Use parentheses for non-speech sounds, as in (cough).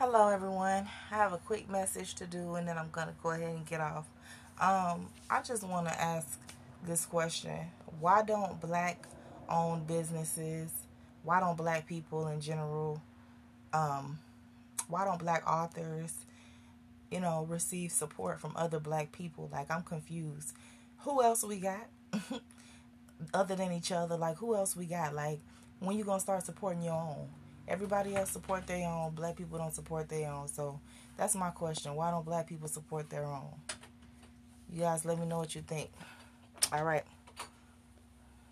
Hello, everyone. I have a quick message to do, and then I'm going to go ahead and get off. Um, I just want to ask this question Why don't black owned businesses, why don't black people in general, um, why don't black authors, you know, receive support from other black people? Like, I'm confused. Who else we got (laughs) other than each other? Like, who else we got? Like, when you going to start supporting your own? Everybody else support their own. Black people don't support their own. So that's my question. Why don't black people support their own? You guys let me know what you think. All right.